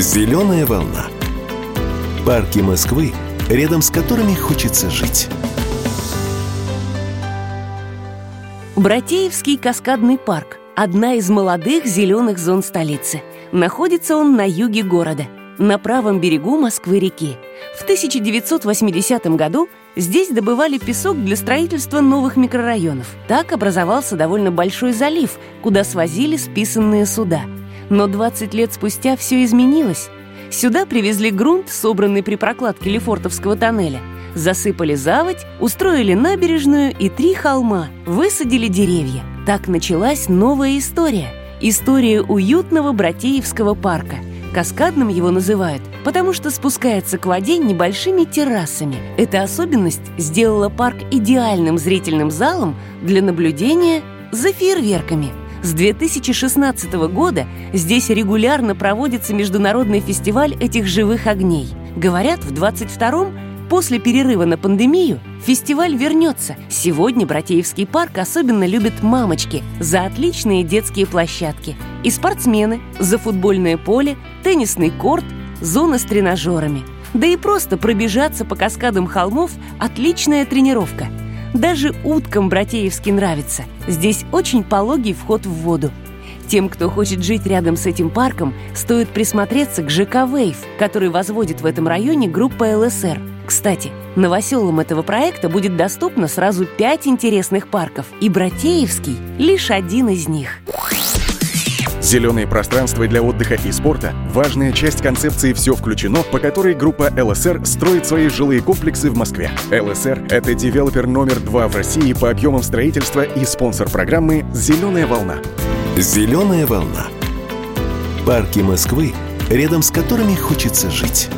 Зеленая волна. Парки Москвы, рядом с которыми хочется жить. Братеевский каскадный парк – одна из молодых зеленых зон столицы. Находится он на юге города, на правом берегу Москвы-реки. В 1980 году здесь добывали песок для строительства новых микрорайонов. Так образовался довольно большой залив, куда свозили списанные суда. Но 20 лет спустя все изменилось. Сюда привезли грунт, собранный при прокладке Лефортовского тоннеля, засыпали заводь, устроили набережную и три холма, высадили деревья. Так началась новая история. История уютного Братеевского парка. Каскадным его называют, потому что спускается к воде небольшими террасами. Эта особенность сделала парк идеальным зрительным залом для наблюдения за фейерверками – с 2016 года здесь регулярно проводится международный фестиваль этих живых огней. Говорят, в 22-м, после перерыва на пандемию, фестиваль вернется. Сегодня Братеевский парк особенно любят мамочки за отличные детские площадки. И спортсмены за футбольное поле, теннисный корт, зона с тренажерами. Да и просто пробежаться по каскадам холмов – отличная тренировка – даже уткам Братеевский нравится. Здесь очень пологий вход в воду. Тем, кто хочет жить рядом с этим парком, стоит присмотреться к ЖК «Вейв», который возводит в этом районе группа ЛСР. Кстати, новоселам этого проекта будет доступно сразу пять интересных парков, и Братеевский — лишь один из них. Зеленые пространства для отдыха и спорта – важная часть концепции «Все включено», по которой группа ЛСР строит свои жилые комплексы в Москве. ЛСР – это девелопер номер два в России по объемам строительства и спонсор программы «Зеленая волна». Зеленая волна. Парки Москвы, рядом с которыми хочется жить.